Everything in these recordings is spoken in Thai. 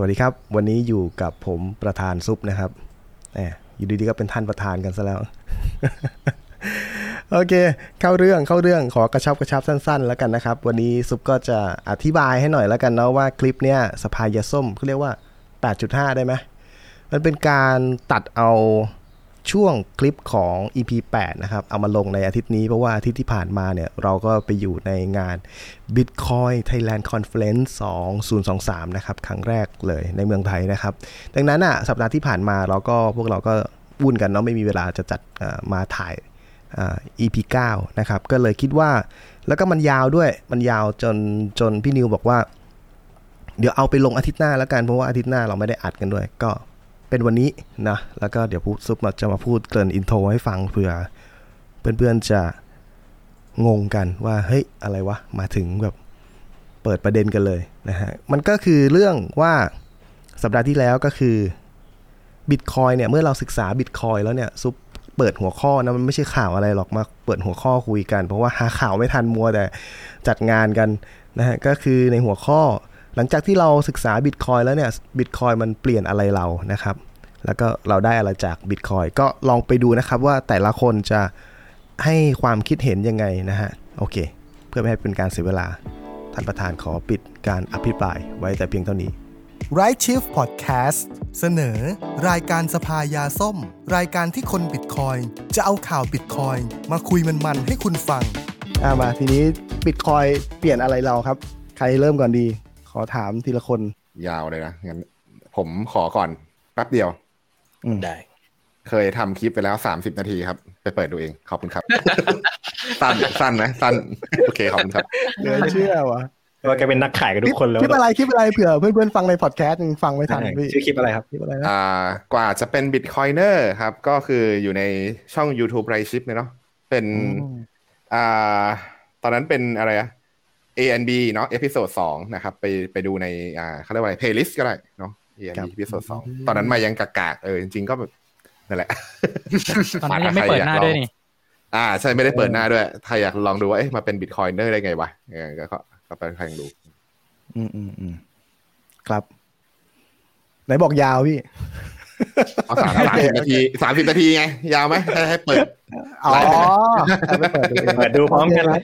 วัสดีครับ วันนี้อยู่กับผมประธานซุปนะครับแหมอยู่ดีๆก็เป็นท่านประธานกันซะแล้ว โอเค เข้าเรื่องเข้าเรื่องขอกระชับกระชับสั้น ๆ แล้วกันนะครับ วันนี้ซุปก็จะอธิบายให้หน่อยแล้วกันเนาะว่าคลิปเนี้ยสภายาส้มเขาเรียกว่า 8.5 ได้ไหมมันเป็นการตัดเอา ช่วงคลิปของ EP 8 นะครับ เอามาลงในอาทิตย์นี้ เพราะว่าอาทิตย์ที่ผ่านมาเนี่ย เราก็ไปอยู่ในงาน Bitcoin Thailand Conference 2023 นะครับ ครั้งแรกเลยในเมืองไทยนะครับ ดังนั้นอะสัปดาห์ที่ผ่านมาเราก็พวกเราก็วุ่นกันเนาะไม่มีเวลาจะจัดมาถ่าย EP 9 นะครับ ก็เลยคิดว่าแล้วก็มันยาวด้วยมันยาวจนจนพี่นิวบอกว่า เดี๋ยวเอาไปลงอาทิตย์หน้าแล้วกันเพราะว่าอาทิตย์หน้าเราไม่ได้อัดกันด้วย ก็ เป็นวันนี้นะ แล้วก็เดี๋ยวพูดซุปจะมาพูดเกริ่นอินโทรให้ฟังเผื่อเพื่อนๆจะงงกันว่าเฮ้ยอะไรวะ มาถึงแบบเปิดประเด็นกันเลยนะฮะ มันก็คือเรื่องว่าสัปดาห์ที่แล้วก็คือบิตคอยเนี่ย เมื่อเราศึกษาบิตคอยแล้วเนี่ยซุปเปิดหัวข้อนะมันไม่ใช่ข่าวอะไรหรอกมาเปิดหัวข้อคุยกัน เพราะว่าหาข่าวไม่ทันมัวแต่จัดงานกันนะฮะก็คือในหัวข้อ หลังจากที่เราศึกษาบิตคอยแล้วเนี่ยบิตคอยมันเปลี่ยนอะไรเรานะครับ แล้วก็เราได้อะไรจากบิตคอยก็ลองไปดูนะครับว่าแต่ละคนจะให้ความคิดเห็นยังไงนะฮะ โอเค เพื่อไม่ให้เป็นการเสียเวลา ท่านประธานขอปิดการอภิปรายไว้แต่เพียงเท่านี้ Right Chief Podcast เสนอ รายการสภายาส้ม รายการที่คนบิตคอยจะเอาข่าวบิตคอยมาคุยมัน ๆ ให้คุณฟังอ่ามาทีนี้บิตคอยเปลี่ยนอะไรเราครับ ใครเริ่มก่อนดี ขอถามทีละคน ยาวเลยนะงั้นผมขอก่อนแป๊บเดียว ได้ เคยทำคลิปไปแล้วสามสิบนาทีครับ ไปเปิดดูเอง ขอบคุณครับ สั้นสั้นนะสั้น โอเค ขอบคุณครับเหลือเชื่อวะว่าแกเป็นนักขายกับทุกคนแล้วคลิปอะไรคลิปอะไรเผื่อเพื่อนๆฟังในพอดแคสต์ยังฟังไม่ทันพี่ชื่อคลิปอะไรครับคลิปอะไรนะอ่ากว่าจะเป็นบิตคอยเนอร์ครับ ก็คืออยู่ในช่อง YouTube ไรชิปเนี่ยเนาะเป็นอ่าตอนนั้นเป็นอะไรอะ ANB เนาะเอพิโซดสองนะครับ ไปไปดูในอ่าเขาเรียกว่าอะไร playlist ก็ได้เนาะ ANB เอพิโซดสองตอนนั้นมายังกากๆเออจริงๆก็แบบนั่นแหละตอนนั้นยังไม่เปิดหน้าด้วยนี่อ่าใช่ไม่ได้เปิดหน้าด้วยถ้าอยากลองดูว่าเอ๊ะมาเป็น bitcoiner ได้ไงวะเออก็ก็ก็ไปฟังดูอืมอืมอืมครับ ไหนบอกยาวพี่เอาสามสามสิบนาทีสามสิบนาทีไง ยาวไหมให้ให้เปิดอ๋อเปิดดูพร้อมกันเลย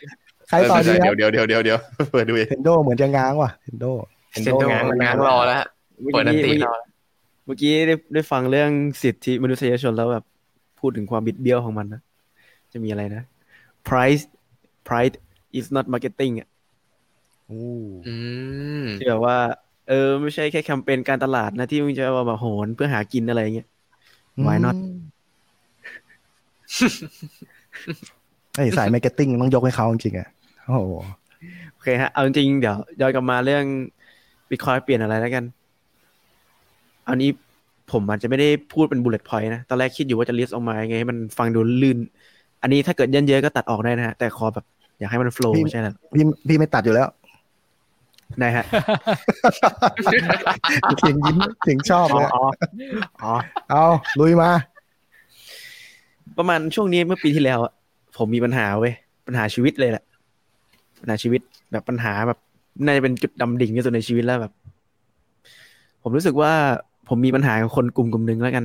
ใครต่อดีคเดี๋รัยวบเดี๋ยวเดี๋ยวเดี๋ยวเดี๋ยวเปิดดูเองเทนโดเหมือนจะง้างว่ะเทนโดเห็นเซนโดโดงานงานรอแล้วฮะ เมื่อเปิดอันกี้ตีเมื่อกี้รอเมื่อกี้ได้ได้ฟังเรื่องสิทธิมนุษยชนแล้วแบบพูดถึงความบิดเบี้ยวของมันนะ จะมีอะไรนะ price price is not marketing อะอืมที่แบบว่า เออ ไม่ใช่แค่แคมเปญการตลาดนะ ที่มึงจะมาแบบโหนเพื่อหากินอะไรเงี้ย why not ไอ้สาย marketing ต้องยกให้เขาจริงๆอะโอ้โหโอเคฮะ เอาจริงๆเดี๋ยวย้อนกลับมาเรื่องบิตคอยเปลี่ยนอะไรแล้วกัน อันนี้ผมอาจจะไม่ได้พูดเป็น bullet point นะ ตอนแรกคิดอยู่ว่าจะ list ออกมายังไงให้มันฟังดูลื่น อันนี้ถ้าเกิดเยอะๆก็ตัดออกได้นะฮะ แต่ขอแบบ อยากให้มัน flow ไม่ใช่เหรอพี่พี่ไม่ตัดอยู่แล้วได้ฮะเสียงยิ้มเสียงชอบอ๋อเลยอ๋ออ๋อเอาลุยมา ประมาณช่วงนี้เมื่อปีที่แล้วอะผมมีปัญหาเว้ยปัญหาชีวิตเลยแหละปัญหาชีวิตแบบปัญหาแบบน่าจะเป็นจุดดำดิ่งที่สุดในชีวิตแล้วแบบ ผมรู้สึกว่า ผมมีปัญหากับคนกลุ่มกลุ่มหนึ่งแล้วกัน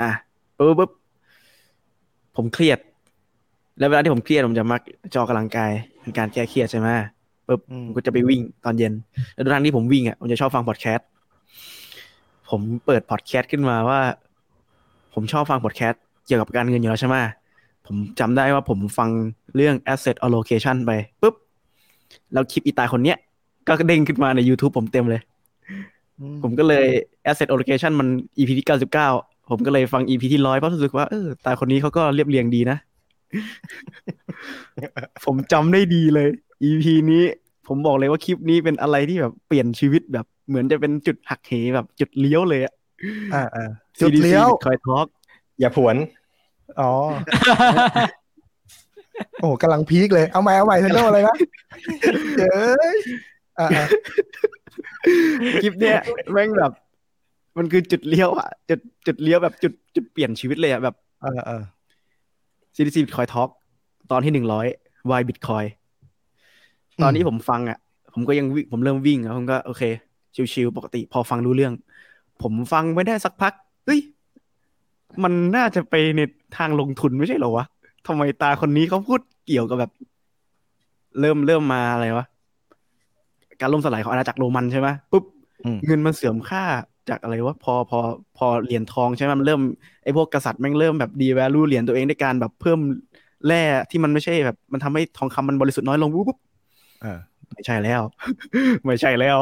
อะปุ๊บปุ๊บผมเครียด แล้วเวลาที่ผมเครียดผมจะมักจะออกกำลังกายเป็นการแก้เครียดใช่ไหมปุ๊บอืมผมก็จะไปวิ่งตอนเย็น แล้วทุกครั้งที่ผมวิ่งอะผมจะชอบฟังพอดแคสต์ ผมเปิดพอดแคสต์ขึ้นมาว่า ผมชอบฟังพอดแคสต์เกี่ยวกับการเงินอยู่แล้วใช่ไหมผมจำได้ว่าผมฟังเรื่อง asset allocation ไปปุ๊บแล้วคลิปอีตาคนเนี้ย ก็เด้งขึ้นมาใน YouTube ผมเต็มเลย ผมก็เลย asset allocation มัน EP ที่99ผมก็เลยฟัง EP ที่ร้อยเพราะรู้สึกว่าเออตาคนนี้เขาก็เรียบเรียงดีนะ ผมจำได้ดีเลย EP นี้ผมบอกเลยว่าคลิปนี้เป็นอะไรที่แบบเปลี่ยนชีวิตแบบเหมือนจะเป็นจุดหักเหแบบจุดเลี้ยวเลยอะอ่าอ่าจุดเลี้ยวคอยทอล์กอย่าผวน อ๋อ โอ้โหกำลังพีคเลย เอาใหม่เอาใหม่เทนโดเลยนะเย้ยอ่าอ่า คลิปเนี้ยแม่งแบบ มันคือจุดเลี้ยวอะจุดจุดเลี้ยวแบบจุดจุดเปลี่ยนชีวิตเลยอะแบบอ่าอ่า CDC Bitcoin Talk ตอนที่หนึ่งร้อย Why Bitcoin ตอนนี้ผมฟังอะ ผมก็ยังวิ่งผมเริ่มวิ่งแล้วผมก็โอเค ชิวๆปกติ พอฟังรู้เรื่อง ผมฟังไม่ได้สักพักเฮ้ยมันน่าจะไปในทางลงทุนไม่ใช่เหรอวะทำไมตาคนนี้เขาพูดเกี่ยวกับแบบ เริ่มเริ่มมาอะไรวะ การล่มสลายของอาณาจักรโรมันใช่ไหมปุ๊บอืมเงินมันเสื่อมค่าจากอะไรวะพอพอพอเหรียญทองใช่ไหมมันเริ่มไอ้พวกกษัตริย์แม่งเริ่มแบบดีแวลูเหรียญตัวเองด้วยการแบบเพิ่มแร่ที่มันไม่ใช่แบบ มันทำให้ทองคำมันบริสุทธิ์น้อยลงปุ๊บปุ๊บอ่าไม่ใช่แล้ว ไม่ใช่แล้ว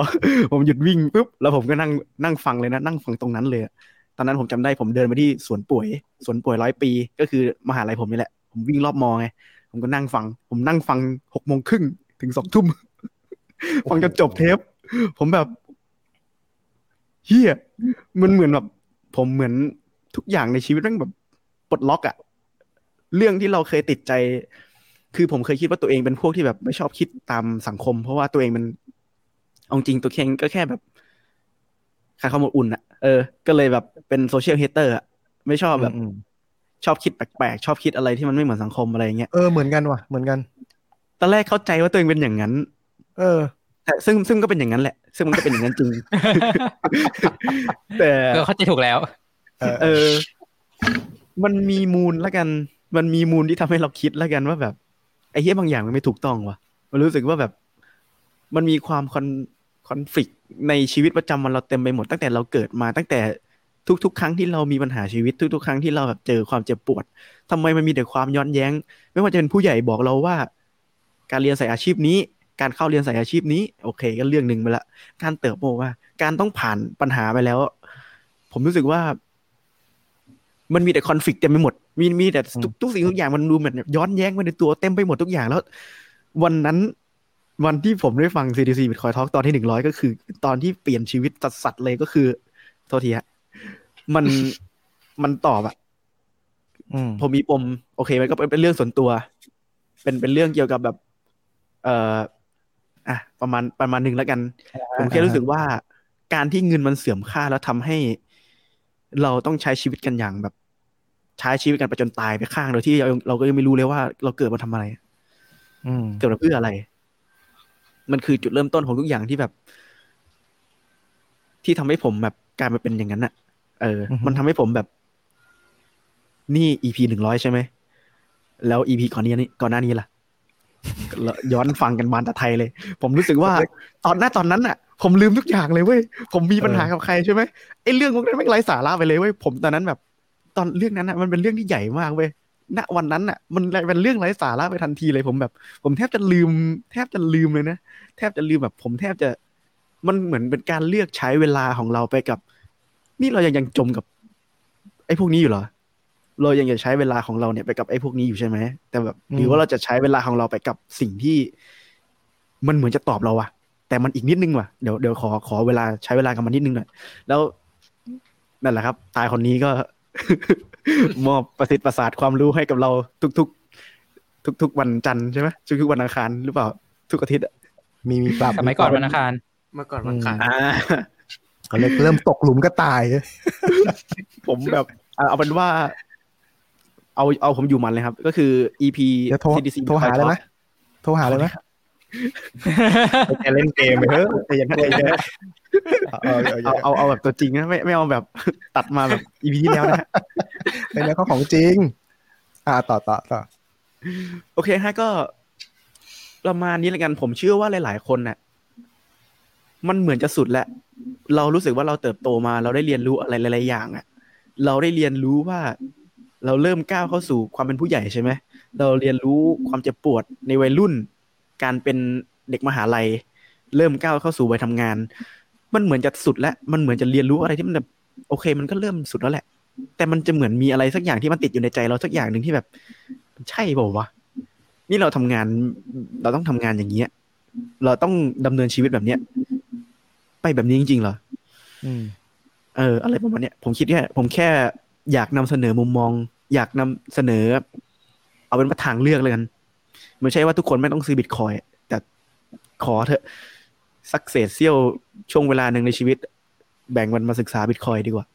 ผมหยุดวิ่งปุ๊บแล้วผมก็นั่งนั่งฟังเลยนะ นั่งฟังตรงนั้นเลยอะตอนนั้นผมจำได้ผมเดินไปที่สวนป่วยสวนป่วยร้อยปี ก็คือมหาลัยผมนี่แหละ ผมวิ่งรอบมอไงผมก็นั่งฟัง ผมนั่งฟังหกโมงครึ่งถึงสองทุ่ม ฟังจนจบเทป ผมแบบเฮียมันเหมือนแบบ ผมเหมือนทุกอย่างในชีวิตแม่งแบบปลดล็อกอะเรื่องที่เราเคยติดใจ คือผมเคยคิดว่าตัวเองเป็นพวกที่แบบไม่ชอบคิดตามสังคม เพราะว่าตัวเองมันเอาจริงตัวเองก็แค่แบบขาดความอบอุ่นอะเออ ก็เลยแบบเป็นโซเชียลเฮเตอร์อะไม่ชอบแบบอืมชอบคิดแปลกๆ ชอบคิดอะไรที่มันไม่เหมือนสังคมอะไรอย่างเงี้ย เออ เหมือนกันว่ะ เหมือนกัน ตอนแรกเข้าใจว่าตัวเองเป็นอย่างนั้น เออ แต่ซึ่งซึ่งก็เป็นอย่างนั้นแหละ ซึ่งมันก็เป็นอย่างนั้นจริง แต่เออเข้าใจถูกแล้วเออเออ มันมีมูลแล้วกัน มันมีมูลที่ทำให้เราคิดแล้วกันว่าแบบไอ้เหี้ยบางอย่างมันไม่ถูกต้องว่ะ มันรู้สึกว่าแบบ มันมีความคอนคอนฟ lict ในชีวิตประจำวันเราเต็มไปหมดตั้งแต่เราเกิดมาตั้งแต่ทุกๆ ครั้งที่เรามีปัญหาชีวิตทุก ๆ ครั้งที่เราแบบเจอความเจ็บปวดทำไมมันมีแต่ความย้อนแย้ง ไม่ว่าจะเป็นผู้ใหญ่บอกเราว่า การเรียนสายอาชีพนี้ การเข้าเรียนสายอาชีพนี้ โอเค ก็เรื่องหนึ่งไปละ การเติบโตว่า การต้องผ่านปัญหาไปแล้ว ผมรู้สึกว่า มันมีแต่คอนฟ lict เต็มไปหมด มีมีแต่ทุกทุกสิ่งทุกอย่างมันดูเหมือนย้อนแย้งไปในตัวเต็มไปหมดทุกอย่างแล้ว วันนั้นวันที่ผมได้ฟัง CDC Bitcoin Talk ตอนที่หนึ่งร้อยก็คือ ตอนที่เปลี่ยนชีวิตสัสๆเลยก็คือ โทษทีฮะมันมันตอบอะอืมผมมีปม โอเค มันก็เป็นเป็นเรื่องส่วนตัว เป็นเป็นเรื่องเกี่ยวกับแบบ เอ่อ อะประมาณประมาณหนึ่งแล้วกัน ผมแค่รู้สึกว่าการที่เงินมันเสื่อมค่าแล้วทำให้ เราต้องใช้ชีวิตกันอย่างแบบ ใช้ชีวิตกันไปจนตายไปข้างโดยที่เราเราก็ยังไม่รู้เลยว่า เราเกิดมาทำอะไร อืมเกิดมาเพื่ออะไร มันคือจุดเริ่มต้นของทุกอย่างที่แบบ ที่ทำให้ผมแบบกลายมาเป็นอย่างนั้นอะเอออือฮึมันทำให้ผมแบบ นี่ EP หนึ่งร้อยใช่ไหมแล้ว EP ก่อนนี้นี่ก่อนหน้านี้ล่ะแล้ว ย้อนฟังกันบานตะไทยเลย ผมรู้สึกว่าตอนหน้าตอนนั้นอะผมลืมทุกอย่างเลยเว้ยผมมีปัญหากับใครใช่ไหมไอ้เรื่องพวกนั้นไม่งไร้สาระไปเลยเว้ยผมตอนนั้นแบบ ตอนเรื่องนั้นอะมันเป็นเรื่องที่ใหญ่มากเว้ยณวันนั้นอะมันเป็นเรื่องไร้สาระไปทันทีเลยผมแบบ ผมแทบจะลืม แทบจะลืมเลยนะแทบจะลืมแบบ ผมแทบจะมันเหมือนเป็นการเลือกใช้เวลาของเราไปกับ นี่เรายังยังจมกับ ไอ้พวกนี้อยู่เหรอ เรายังจะใช้เวลาของเราเนี่ยไปกับไอ้พวกนี้อยู่ใช่ไหมแต่แบบหรือว่าเราจะใช้เวลาของเราไปกับสิ่งที่ มันเหมือนจะตอบเราอะแต่มันอีกนิดนึงว่ะเดี๋ยวเดี๋ยวขอขอเวลาใช้เวลากับมันนิดนึงหน่อยแล้วนั่นแหละครับ ตายคนนี้ก็ มอบประสิทธิ์ประสาทความรู้ให้กับเราทุก ๆ ทุก ๆ วันจันทร์ใช่ไหมทุกๆวันอังคารหรือเปล่า ทุกอาทิตย์อะมีมีปรับสมัยก่อนวันอังคารเมื่อก่อนวันขายอ่าเขาเรียกเริ่มตกหลุมก็ตาย ผมแบบเอาเอาเป็นว่า เอาเอาผมอยู่มันเลยครับ ก็คือ EP เดี๋ยวโทร CDC โทรหาเลยไหมโทรหาเลยไหมแกเล่นเกมไปเถอะใจเย็นใจเย็นเอาเอาเอาเอาเอาเอาแบบตัวจริงนะไม่ไม่เอาแบบตัดมาแบบ EP ที่แล้วนะเป็นเรื่องของจริง อ่าต่อต่อต่อโอเคฮะก็ประมาณนี้แล้วกันผมเชื่อว่าหลาย ๆ คนน่ะ มันเหมือนจะสุดแล้วเรารู้สึกว่าเราเติบโตมา เราได้เรียนรู้อะไรหลาย ๆ อย่างอะ เราได้เรียนรู้ว่า เราเริ่มก้าวเข้าสู่ความเป็นผู้ใหญ่ใช่ไหมเราเรียนรู้ความเจ็บปวดในวัยรุ่น การเป็นเด็กมหาลัย เริ่มก้าวเข้าสู่วัยทำงาน มันเหมือนจะสุดแล้วมันเหมือนจะเรียนรู้อะไรที่มันแบบโอเค มันก็เริ่มสุดแล้วแหละ แต่มันจะเหมือนมีอะไรสักอย่างที่มันติดอยู่ในใจเราสักอย่างหนึ่งที่แบบใช่เปล่าวะนี่เราทำงาน เราต้องทำงานอย่างเงี้ย เราต้องดำเนินชีวิตแบบเนี้ย ไปแบบนี้จริงๆเหรออืม เออ อะไรประมาณเนี้ยผมคิดแค่ผมแค่อยากนำเสนอมุมมอง อยากนำเสนอ เอาเป็นว่าทางเลือกเลยกัน ไม่ใช่ว่าทุกคนไม่ต้องซื้อบิตคอยน์แต่ขอเถอะ สักเศษเสี้ยวช่วงเวลาหนึ่งในชีวิต แบ่งมันมาศึกษาบิตคอยน์ดีกว่า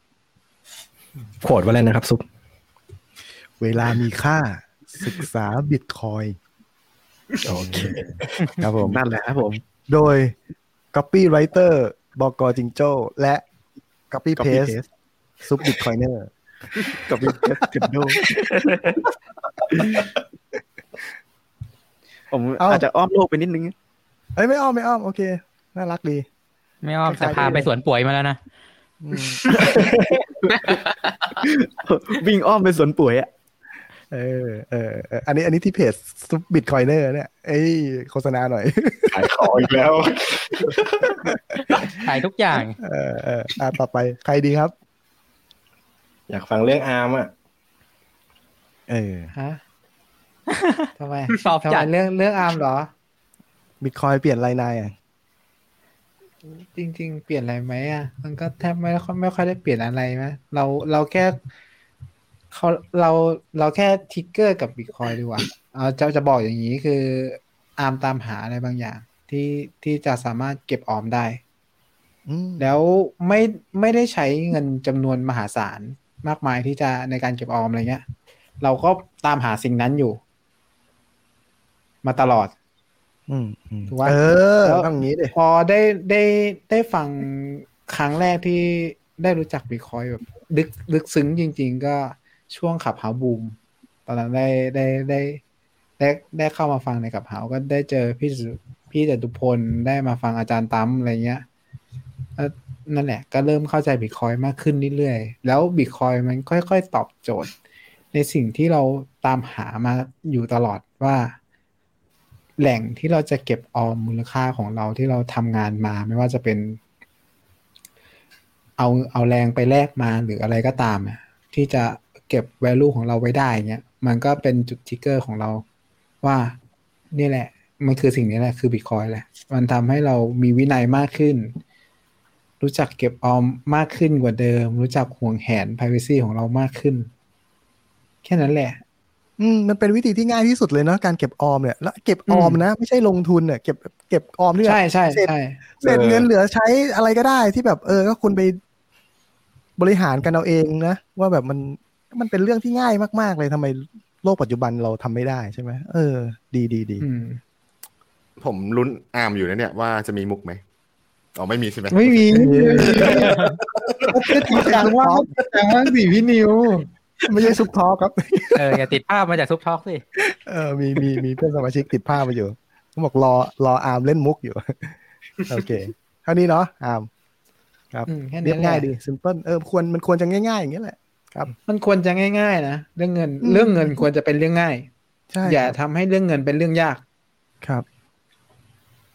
โขดไว้เลยนะครับ ซุป เวลามีค่าศึกษาบิตคอยโอเค ครับผม นั่นแหละครับผม โดย copywriter บอกกจิงโจ้ และ Copy Copy Paste Paste ซุปบิตคอยเนอร์ กับวิเทสเทนโดผมเอ้าอาจจะอ้อมโลกไปนิดนึงเอ้ยไม่อ้อมไม่อ้อมโอเค น่ารักดี ไม่อ้อมคล้ายๆจะพาไปสวนป่วยมาแล้วนะอืมวิ่งอ้อมไปสวนป่วยอะเออเออเอออันนี้อันนี้ที่เพจซุปบิตคอยเนอร์เนี่ยเอ้ยโฆษณาหน่อย ขายของอีกแล้ว ขายทุกอย่าง เออเอออะต่อไปใครดีครับ อยากฟังเรื่องอาร์มอะ เออ ฮะทำไมตอบทำจัไมดเรื่องเรื่องอาร์มเหรอ บิตคอยเปลี่ยนรายนายอะ จริง ๆ เปลี่ยนอะไรไหมอะ มันก็แทบไม่ค่อยไม่ค่อยได้เปลี่ยนอะไรไหมเราเราแค่เขาเราเราแค่ทิกเกอร์กับบิตคอยดีกว่า เอาจะจะบอกอย่างนี้คือ อาร์มตามหาอะไรบางอย่าง ที่ที่จะสามารถเก็บออมได้ อืมแล้วไม่ไม่ได้ใช้เงินจำนวนมหาศาล มากมายที่จะในการเก็บออมอะไรเงี้ย เราก็ตามหาสิ่งนั้นอยู่ มาตลอด อืมอืมถูกปะเออแล้วต้องอย่างนี้ดิพอได้ได้ได้ฟังครั้งแรกที่ได้รู้จักบิตคอยแบบลึกลึกซึ้งจริง ๆ ก็ช่วงขับเฮาบูม ตอนนั้นได้ได้ได้ได้ได้เข้ามาฟังในขับเฮาก็ได้เจอพี่จพี่จตุพลได้มาฟังอาจารย์ตั้มอะไรเงี้ยแล้ว นั่นแหละ ก็เริ่มเข้าใจบิตคอยมากขึ้นเรื่อยๆ แล้วบิตคอยมันค่อยๆ ตอบโจทย์ ในสิ่งที่เราตามหามาอยู่ตลอดว่า แหล่งที่เราจะเก็บออมมูลค่าของเราที่เราทำงานมาไม่ว่าจะเป็น เอาเอาแรงไปแลกมาหรืออะไรก็ตามที่จะเก็บ value ของเราไว้ได้เงี้ยมันก็เป็นจุดทิกเกอร์ของเราว่านี่แหละ มันคือสิ่งนี้แหละคือบิตคอยแหละ มันทำให้เรามีวินัยมากขึ้น รู้จักเก็บออมมากขึ้นกว่าเดิม รู้จักห่วงแหน privacy ของเรามากขึ้น แค่นั้นแหละ อืมมันเป็นวิธีที่ง่ายที่สุดเลยเนาะการเก็บออมเนี่ยแล้วเก็บออมนะ ไม่ใช่ลงทุนเนี่ยเก็บเก็บออมที่แบบใช่ใช่เสร็จใช่เศษเงินเหลือใช้อะไรก็ได้ที่แบบเออก็คุณไปบริหารกันเอาเองนะว่าแบบมันมันเป็นเรื่องที่ง่ายมากๆเลยทำไมโลกปัจจุบันเราทำไม่ได้ใช่ไหมเออ ดีดีดีอืมผมลุ้นอาร์มอยู่นะเนี่ยว่าจะมีมุกไหม อ๋อไม่มีใช่ไหมไม่มีก็จริงจังว่ากจริงจังว่าสิพี่นิว ไม่ใช่ซุปทอกครับ เอออย่าติดภาพมาจากซุปท็อกสิ เออมีมีมีเพื่อนสมาชิกติดภาพมาอยู่เขาบอกรอรออาร์มเล่นมุกอยู่ โอเคเท่านี้เนาะอาร์มครับเรียบง่ายดีซิมเพิลเออควรมันควรจะง่ายๆอย่างนี้ยแหละครับ มันควรจะง่าย ๆ นะเรื่องเงินเรื่องเงินควรจะเป็นเรื่องง่ายใช่อย่าครับทำให้เรื่องเงินเป็นเรื่องยากครับ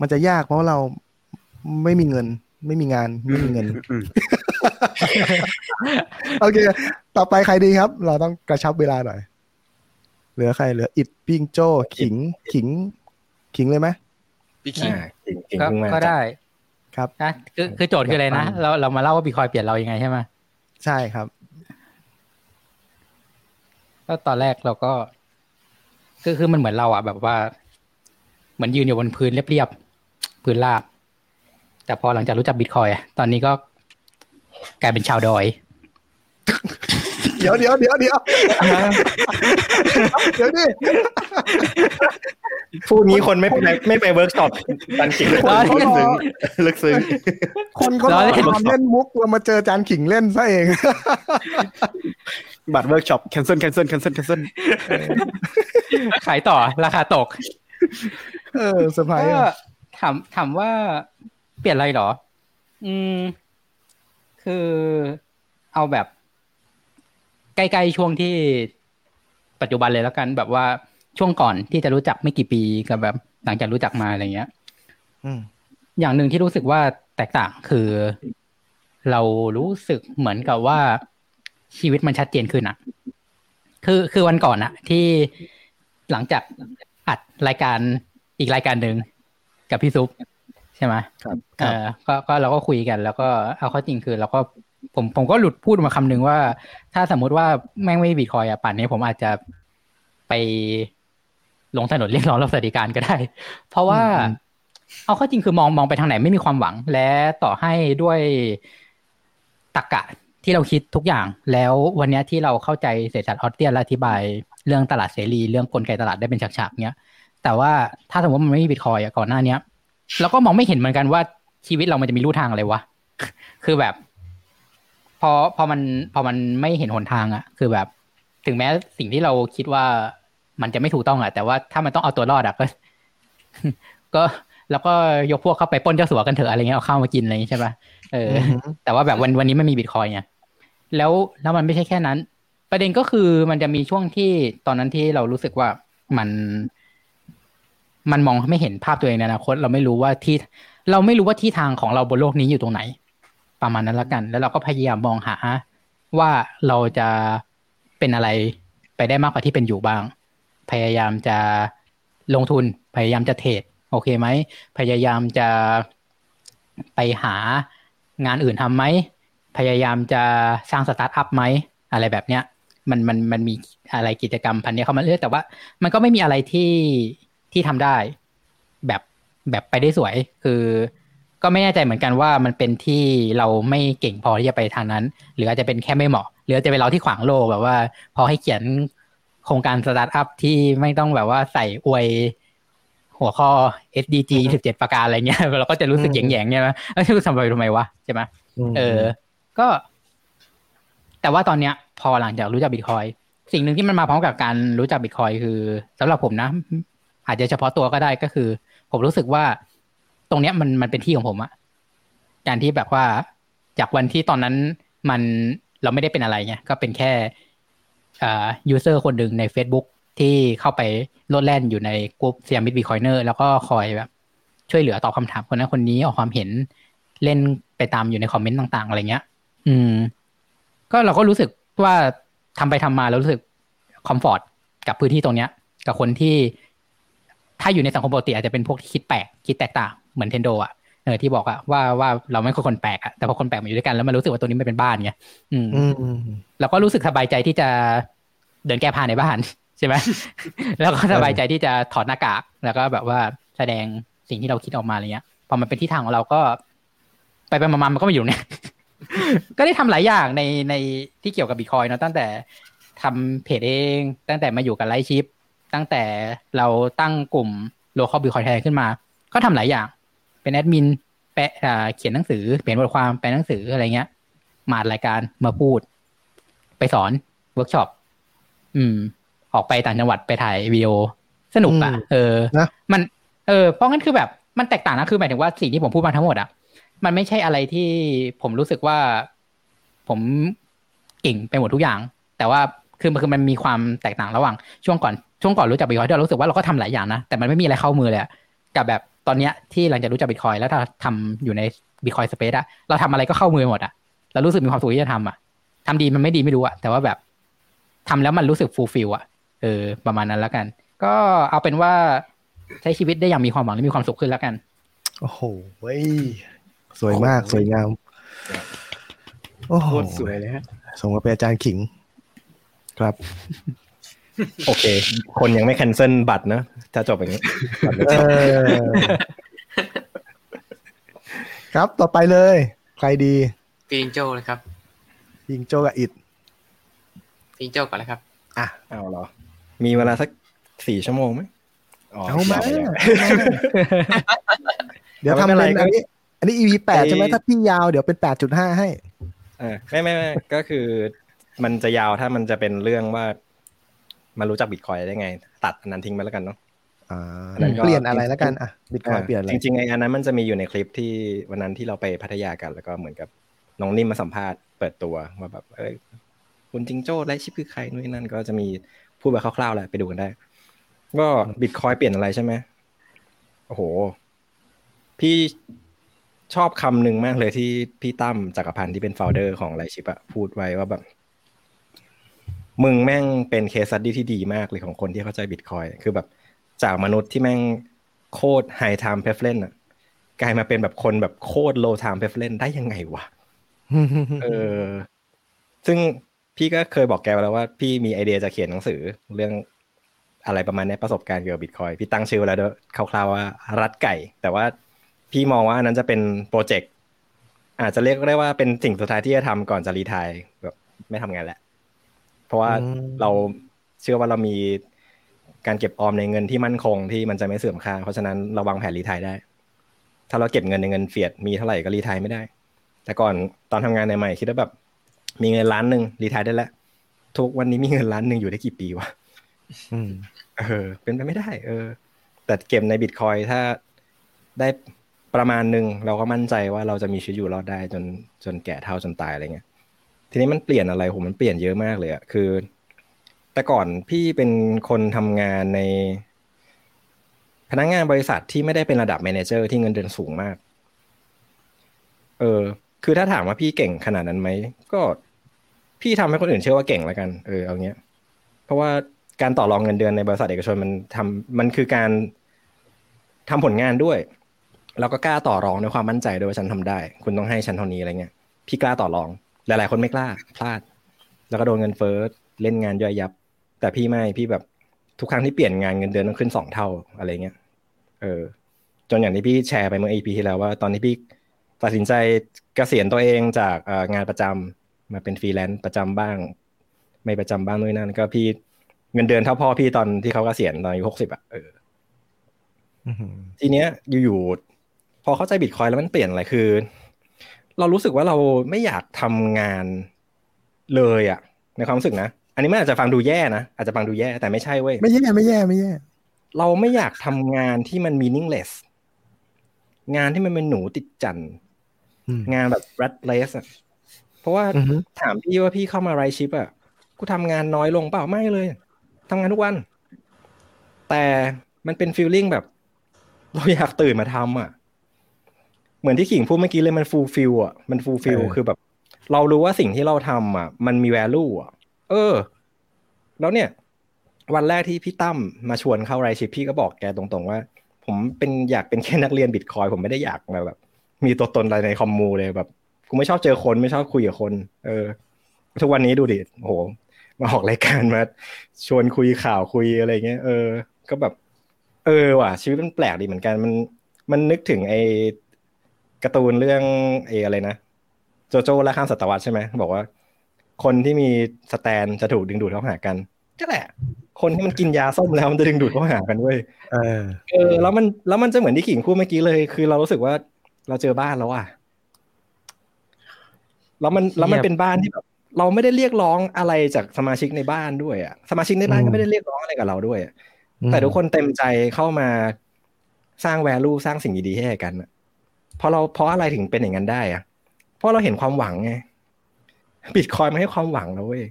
มันจะยากเพราะเรา ไม่มีเงิน ไม่มีงาน ไม่มีเงิน โอเค ต่อไปใครดีครับ เราต้องกระชับเวลาหน่อย เหลือใคร เหลืออิดปิ้งโจ้ขิงขิง ขิงเลยไหมพี่คิงอ่าจริงจริงก็เพิ่งมาก็ได้ ครับนะคือคือโจทย์คืออะไรนะ เราเรามาเล่าว่าบิตคอยเปลี่ยนเรายังไงใช่ไหมใช่ครับก็ตอนแรกเราก็คือคือมันเหมือนเราอะแบบว่า เหมือนยืนอยู่บนพื้นเรียบๆพื้นราบ แต่พอหลังจากรู้จักบิตคอยอะตอนนี้ก็กลายเป็นชาวดอย เดี๋ยวเดี๋ยวเดี๋ยวเดี๋ยวเดี๋ยวดิพูดงี้คนไม่ไปไม่ไปเวิร์กช็อปตันขิงร้อยลึกซึ้งลึกซึ้งคนเขาล้อเล่นทำเล่นมุกเรามาเจอจานขิงเล่นซะเอง บัตรเวิร์กช็อป cancel cancel cancel cancel ขายต่อราคาตก เออเซอร์ไพรส์ก็อะถามถามว่า เปลี่ยนอะไรเหรอ อืม คือเอาแบบ ใกล้ๆช่วงที่ปัจจุบันเลยแล้วกัน แบบว่าช่วงก่อนที่จะรู้จักไม่กี่ปีกับแบบ หลังจากรู้จักมาอะไรเงี้ยอืมอย่างหนึ่งที่รู้สึกว่าแตกต่างคือ เรารู้สึกเหมือนกับว่าชีวิตมันชัดเจนขึ้นอะคือคือวันก่อนอะที่หลังจากอัดรายการอีกรายการหนึ่งกับพี่ซุป ใช่ไหมครับเออก็ก็เราก็คุยกัน แล้วก็เอาเข้อจริงคือเราก็ผมผมก็หลุดพูดมาคำหนึ่งว่า ถ้าสมมุติว่าแม่งไม่มีบิตคอยอะป่านนี้ผมอาจจะไปลงถนนเรียกร้องรับสวัสดิการก็ได้ เพราะว่า เอาเข้อจริงคือมองมองไปทางไหนไม่มีความหวัง และต่อให้ด้วยตรกกะที่เราคิดทุกอย่าง แล้ววันเนี้ยที่เราเข้าใจเศรษฐศาสตร์ออสเตรียและอธิบาย เรื่องตลาดเสรี เรื่องกลไกตลาดได้เป็นฉากๆเนี้ยแต่ว่าถ้าสมมติมันไม่มีบิตคอยอะก่อนหน้าเนี้ย เราก็มองไม่เห็นเหมือนกันว่าชีวิตเรามันจะมีรูทางอะไรวะ คือแบบ พอพอมันพอมันไม่เห็นหนทางอะคือแบบ ถึงแม้สิ่งที่เราคิดว่ามันจะไม่ถูกต้องอะแต่ว่าถ้ามันต้องเอาตัวรอดอะก็ ก็แล้วก็ยกพวกเข้าไปปล้นเจ้าสัวกันเถอะอะไรเงี้ยเอาข้าวมากินอะไรอย่างงี้ใช่ปะเอออ แต่ว่าแบบวันวันนี้ไม่มีบิตคอยน์ไงแล้วแล้วมันไม่ใช่แค่นั้น ประเด็นก็คือมันจะมีช่วงที่ตอนนั้นที่เรารู้สึกว่ามัน มันมองไม่เห็นภาพตัวเองในอนาคต เราไม่รู้ว่าที่ เราไม่รู้ว่าที่ทางของเราบนโลกนี้อยู่ตรงไหน ประมาณนั้นละกัน แล้วเราก็พยายามมองหาว่าเราจะเป็นอะไรไปได้มากกว่าที่เป็นอยู่บ้าง พยายามจะลงทุนพยายามจะเทรดโอเคไหมพยายามจะไปหางานอื่นทำไหมพยายามจะสร้างสตาร์ทอัพไหมอะไรแบบเนี้ย มันมันมันมีอะไรกิจกรรมพรรค์นี้เข้ามาเรื่อยแต่ว่า มันก็ไม่มีอะไรที่ ที่ทำได้ แบบแบบไปได้สวย คือ ก็ไม่แน่ใจเหมือนกันว่ามันเป็นที่เราไม่เก่งพอที่จะไปทางนั้น หรืออาจจะเป็นแค่ไม่เหมาะ หรืออาจจะเป็นเราที่ขวางโลกแบบว่า พอให้เขียนโครงการสตาร์ทอัพที่ไม่ต้องแบบว่าใส่อวยหัวข้อ SDG 17 ประการอะไรเงี้ยเราก็จะรู้สึกแยงๆเนี่ยนะเอ้ยทำไปทำไมวะใช่ไหมเออ ก็ แต่ว่าตอนเนี้ย พอหลังจากรู้จักบิตคอยสิ่งหนึ่งที่มันมาพร้อมกับการรู้จักบิตคอยคือสำหรับผมนะ อาจจะเฉพาะตัวก็ได้ก็คือ ผมรู้สึกว่า ตรงเนี้ยมันมันเป็นที่ของผมอะการที่แบบว่าจากวันที่ตอนนั้นมันเราไม่ได้เป็นอะไรเงี้ยก็เป็นแค่อ่า user คนหนึ่งใน Facebook ที่เข้าไปโลดแล่นอยู่ในกลุ่ม Siamese Bitcoiners แล้วก็คอยแบบช่วยเหลือตอบคำถามคนนั้นคนนี้ออกความเห็นเล่นไปตามอยู่ในคอมเมนต์ต่าง ๆ อะไรเงี้ย อืม ก็เราก็รู้สึกว่าทำไปทำมาแล้วรู้สึก comfort กับพื้นที่ตรงเนี้ย กับคนที่ ถ้าอยู่ในสังคมปกติอาจจะเป็นพวกที่คิดแปลกคิดแตกต่างเหมือนเทนโดอะเออที่บอกอะว่าว่าเราไม่ใช่คนแปลกอะแต่พอคนแปลกมาอยู่ด้วยกันแล้วมันรู้สึกว่าตัวนี้มันเป็นบ้านไงอืมอืมเราก็รู้สึกสบายใจที่จะเดินแก้ผ้าในบ้านใช่ไหมแล้วก็สบายใจที่จะถอดหน้ากากแล้วก็แบบว่าแสดงสิ่งที่เราคิดออกมาอะไรเงี้ยพอมันเป็นที่ทางของเราก็ ไปไปมาๆมันก็มาอยู่เนี่ย ก็ได้ทำหลายอย่างในในที่เกี่ยวกับบิตคอยเนาะตั้งแต่ทำเพจเอง ตั้งแต่มาอยู่กับ Right Shift ตั้งแต่เราตั้งกลุ่ม local bitcoin ไทยขึ้นมา ก็ทำหลายอย่าง เป็นแอดมินแปะอ่าเขียนหนังสือเขียนบทความแปลหนังสืออะไรเงี้ย มาอัดรายการมาพูด ไปสอนเวิร์กช็อปอืม ออกไปต่างจังหวัดไปถ่ายวีดีโอสนุกอะอืมเออนะมัน เออเพราะงั้นคือแบบมันแตกต่างนะคือหมายถึงว่าสิ่งที่ผมพูดมาทั้งหมดอะมันไม่ใช่อะไรที่ผมรู้สึกว่า ผมเก่งไปหมดทุกอย่าง แต่ว่าคือมันคือมันมีความแตกต่างระหว่าง ช่วงก่อน ช่วงก่อนรู้จักบิตคอยน์ที่เรารู้สึกว่าเราก็ทำหลายอย่างนะแต่มันไม่มีอะไรเข้ามือเลยอะกับแบบตอนเนี้ยที่หลังจากรู้จักบิตคอยน์แล้วถ้าทำอยู่ใน bitcoin space อะเราทำอะไรก็เข้ามือหมดอะเรารู้สึกมีความสุขที่จะทำอะทำดีมันไม่ดีไม่รู้อะแต่ว่าแบบทำแล้วมันรู้สึก fulfill อะเออประมาณนั้นแล้วกัน ก็เอาเป็นว่าใช้ชีวิตได้อย่างมีความหวังและมีความสุขขึ้นแล้วกัน โอ้โหเว้ยสวยมากสวยงาม โอ้โหโคตรสวยเลยฮะส่งมาเป็นอาจารย์ขิง ครับ โอเค คนยังไม่แคนเซิลบัตรเนอะถ้าจบอย่างนี้เออครับต่อไปเลย ใครดีพี่จิงโจ้เลยครับยิงโจกับอิดพี่จิงโจ้ก่อนเลยครับ อะเอาเหรอ มีเวลาสักสี่ชั่วโมงไหมเอามาไม่ได้เดี๋ยวไม่ทำเป็นไรเป็นอันนี้ อันนี้ EP แปดใช่ไหมถ้าพี่ยาวเดี๋ยวเป็นแปดจุดห้าให้ เออไม่ไม่ไม่ก็คือ มันจะยาวถ้ามันจะเป็นเรื่องว่า มารู้จักบิตคอยได้ไง ตัดอันนั้นทิ้งไปแล้วกันเนาะอ่าอันนั้นก็เปลี่ยนอะไรแล้วกันอะบิตคอยอ่าเปลี่ยนอะไรจริงๆไอ้อันนั้นมันจะมีอยู่ในคลิปที่วันนั้นที่เราไปพัทยากัน แล้วก็เหมือนกับน้องนิ่มมาสัมภาษณ์เปิดตัวว่าแบบเอ้ยคุณจิงโจ้ไลฟ์ชิปคือใครนู่นนนั่นก็จะมีพูดไปคร่าวๆแหละไปดูกันได้ ก็บิตคอยเปลี่ยนอะไรใช่ไหมโอ้โห พี่ชอบคำหนึ่งมากเลยที่พี่ตั้มจักรพันธ์ที่เป็น founder ของ Right Shift อะพูดไว้ว่าแบบ มึงแม่งเป็นเคส s ั d ดี้ที่ดีมากเลยของคนที่เข้าใจบิตคอยคือแบบจากมนุษย์ที่แม่งโคตร high time preference อะกลายมาเป็นแบบคนแบบโคตร low time preference ได้ยังไงวะเออ ซึ่งพี่ก็เคยบอกแกไปแล้วว่าพี่มีไอเดียจะเขียนหนังสือเรื่องอะไรประมาณนี้ประสบการณ์เกี่ยวกับบิตคอยพี่ตั้งชื่อแล้วด้วยคร่าวๆว่ารัดไก่ แต่ว่าพี่มองว่าอันนั้นจะเป็นโปรเจกต์อาจจะเรียกได้ว่าเป็นสิ่งสุดท้ายที่จะทำก่อนจะ retire แบบไม่ทำงานแหละ เพราะว่าอืมเราเชื่อว่าเรามีการเก็บออมในเงินที่มั่นคงที่มันจะไม่เสื่อมค่า เพราะฉะนั้นเราวางแผน retire ได้ ถ้าเราเก็บเงินในเงิน fiat มีเท่าไหร่ก็ retire ไม่ได้ แต่ก่อนตอนทำงานใหม่ๆคิดว่าแบบ มีเงินล้านหนึ่ง retire ได้แล้วทุกวันนี้มีเงินล้านหนึ่งอยู่ได้กี่ปีวะอืมเออ เป็นไปไม่ได้ เออ แต่เก็บในบิตคอยถ้าได้ประมาณหนึ่งเราก็มั่นใจว่าเราจะมีชีวิตอยู่รอดได้จนจนแก่เท่าจนตายอะไรเงี้ย ทีนี้มันเปลี่ยนอะไรผมมันเปลี่ยนเยอะมากเลยอะคือ แต่ก่อนพี่เป็นคนทำงานใน พนักงานบริษัทที่ไม่ได้เป็นระดับ manager ที่เงินเดือนสูงมาก เออ คือถ้าถามว่าพี่เก่งขนาดนั้นไหม ก็พี่ทำให้คนอื่นเชื่อว่าเก่งแล้วกัน เออเอาเงี้ย เพราะว่าการต่อรองเงินเดือนในบริษัทเอกชนมันทำมันคือการทำผลงานด้วย แล้วก็กล้าต่อรองด้วยความมั่นใจด้วยว่าฉันทำได้ คุณต้องให้ฉันเท่านี้อะไรเงี้ย พี่กล้าต่อรอง หลาย ๆ คนไม่กล้าพลาด แล้วก็โดนเงินเฟ้อเล่นงานย่อยยับ แต่พี่ไม่พี่แบบทุกครั้งที่เปลี่ยนงานเงินเดือนต้องขึ้นสองเท่าอะไรเงี้ยเออ จนอย่างที่พี่แชร์ไปเมื่อ EP ที่แล้วว่าตอนที่พี่ตัดสินใจเกษียณตัวเองจากเอ่องานประจำมาเป็นฟรีแลนซ์ประจำบ้าง ไม่ประจำบ้างด้วยนั่นก็พี่เงินเดือนเท่าพ่อพี่ตอนที่เขาเกษียณตอนอายุหกสิบอะเอออื้อหือทีเนี้ยอยู่ๆพอเข้าใจบิตคอยแล้วมันเปลี่ยนอะไรคือ เรารู้สึกว่าเราไม่อยากทำงานเลยอะในความรู้สึกนะอันนี้มันอาจจะฟังดูแย่นะอาจจะฟังดูแย่แต่ไม่ใช่เว้ยไม่แย่ไม่แย่ไม่แย่ เราไม่อยากทำงานที่มัน meaningless งานที่มันเป็นหนูติดจันทร์อืมงานแบบ rat race อะเพราะว่าอือฮึถามพี่ว่าพี่เข้ามา Right Shift อะกูทำงานน้อยลงเปล่าไม่เลยทำงานทุกวัน แต่มันเป็น feeling แบบ เราอยากตื่นมาทำอะ เหมือนที่ขิงพูดเมื่อกี้เลยมัน fulfill อะมัน fulfill คือแบบ เรารู้ว่าสิ่งที่เราทำอะมันมี value อะเออ แล้วเนี่ย วันแรกที่พี่ตั้มมาชวนเข้าไรชิปพี่ก็บอกแกตรงๆว่า ผมเป็นอยากเป็นแค่นักเรียนบิตคอยผมไม่ได้อยากมาแบบ มีตัวตนอะไรในคอมมูเลยแบบกูไม่ชอบเจอคนไม่ชอบคุยกับคน เออ ทุกวันนี้ดูดิโอ้โหมาออกรายการมาชวนคุยข่าวคุยอะไรเงี้ยเออ ก็แบบ เออว่ะชีวิตมันแปลกดีเหมือนกันมันมันนึกถึงไอ้ การ์ตูนเรื่องไอ้อะไรนะโจโจ้และข้ามศตวรรษใช่ไหมบอกว่า คนที่มีสแตนจะถูกดึงดูดเข้าหากันก็แหละ คนที่มันกินยาส้มแล้วมันจะดึงดูดเข้าหากันเว้ยเออเออแล้วมันแล้วมันจะเหมือนที่ขิงพูดเมื่อกี้เลย คือเรารู้สึกว่าเราเจอบ้านแล้วอะแล้วมันแล้วมันเป็นบ้านที่แบบเราไม่ได้เรียกร้องอะไรจากสมาชิกในบ้านด้วยอะสมาชิกในบ้านก็ไม่ได้เรียกร้องอะไรกับเราด้วยอะแต่ทุกคนเต็มใจเข้ามาสร้างแวลูสร้างสิ่งดีๆให้กันอะเพราะเราเพราะอะไรถึงเป็นอย่างนั้นได้อะเพราะเราเห็นความหวังไงบิตคอยน์มันให้ความหวังแล้วเว้ย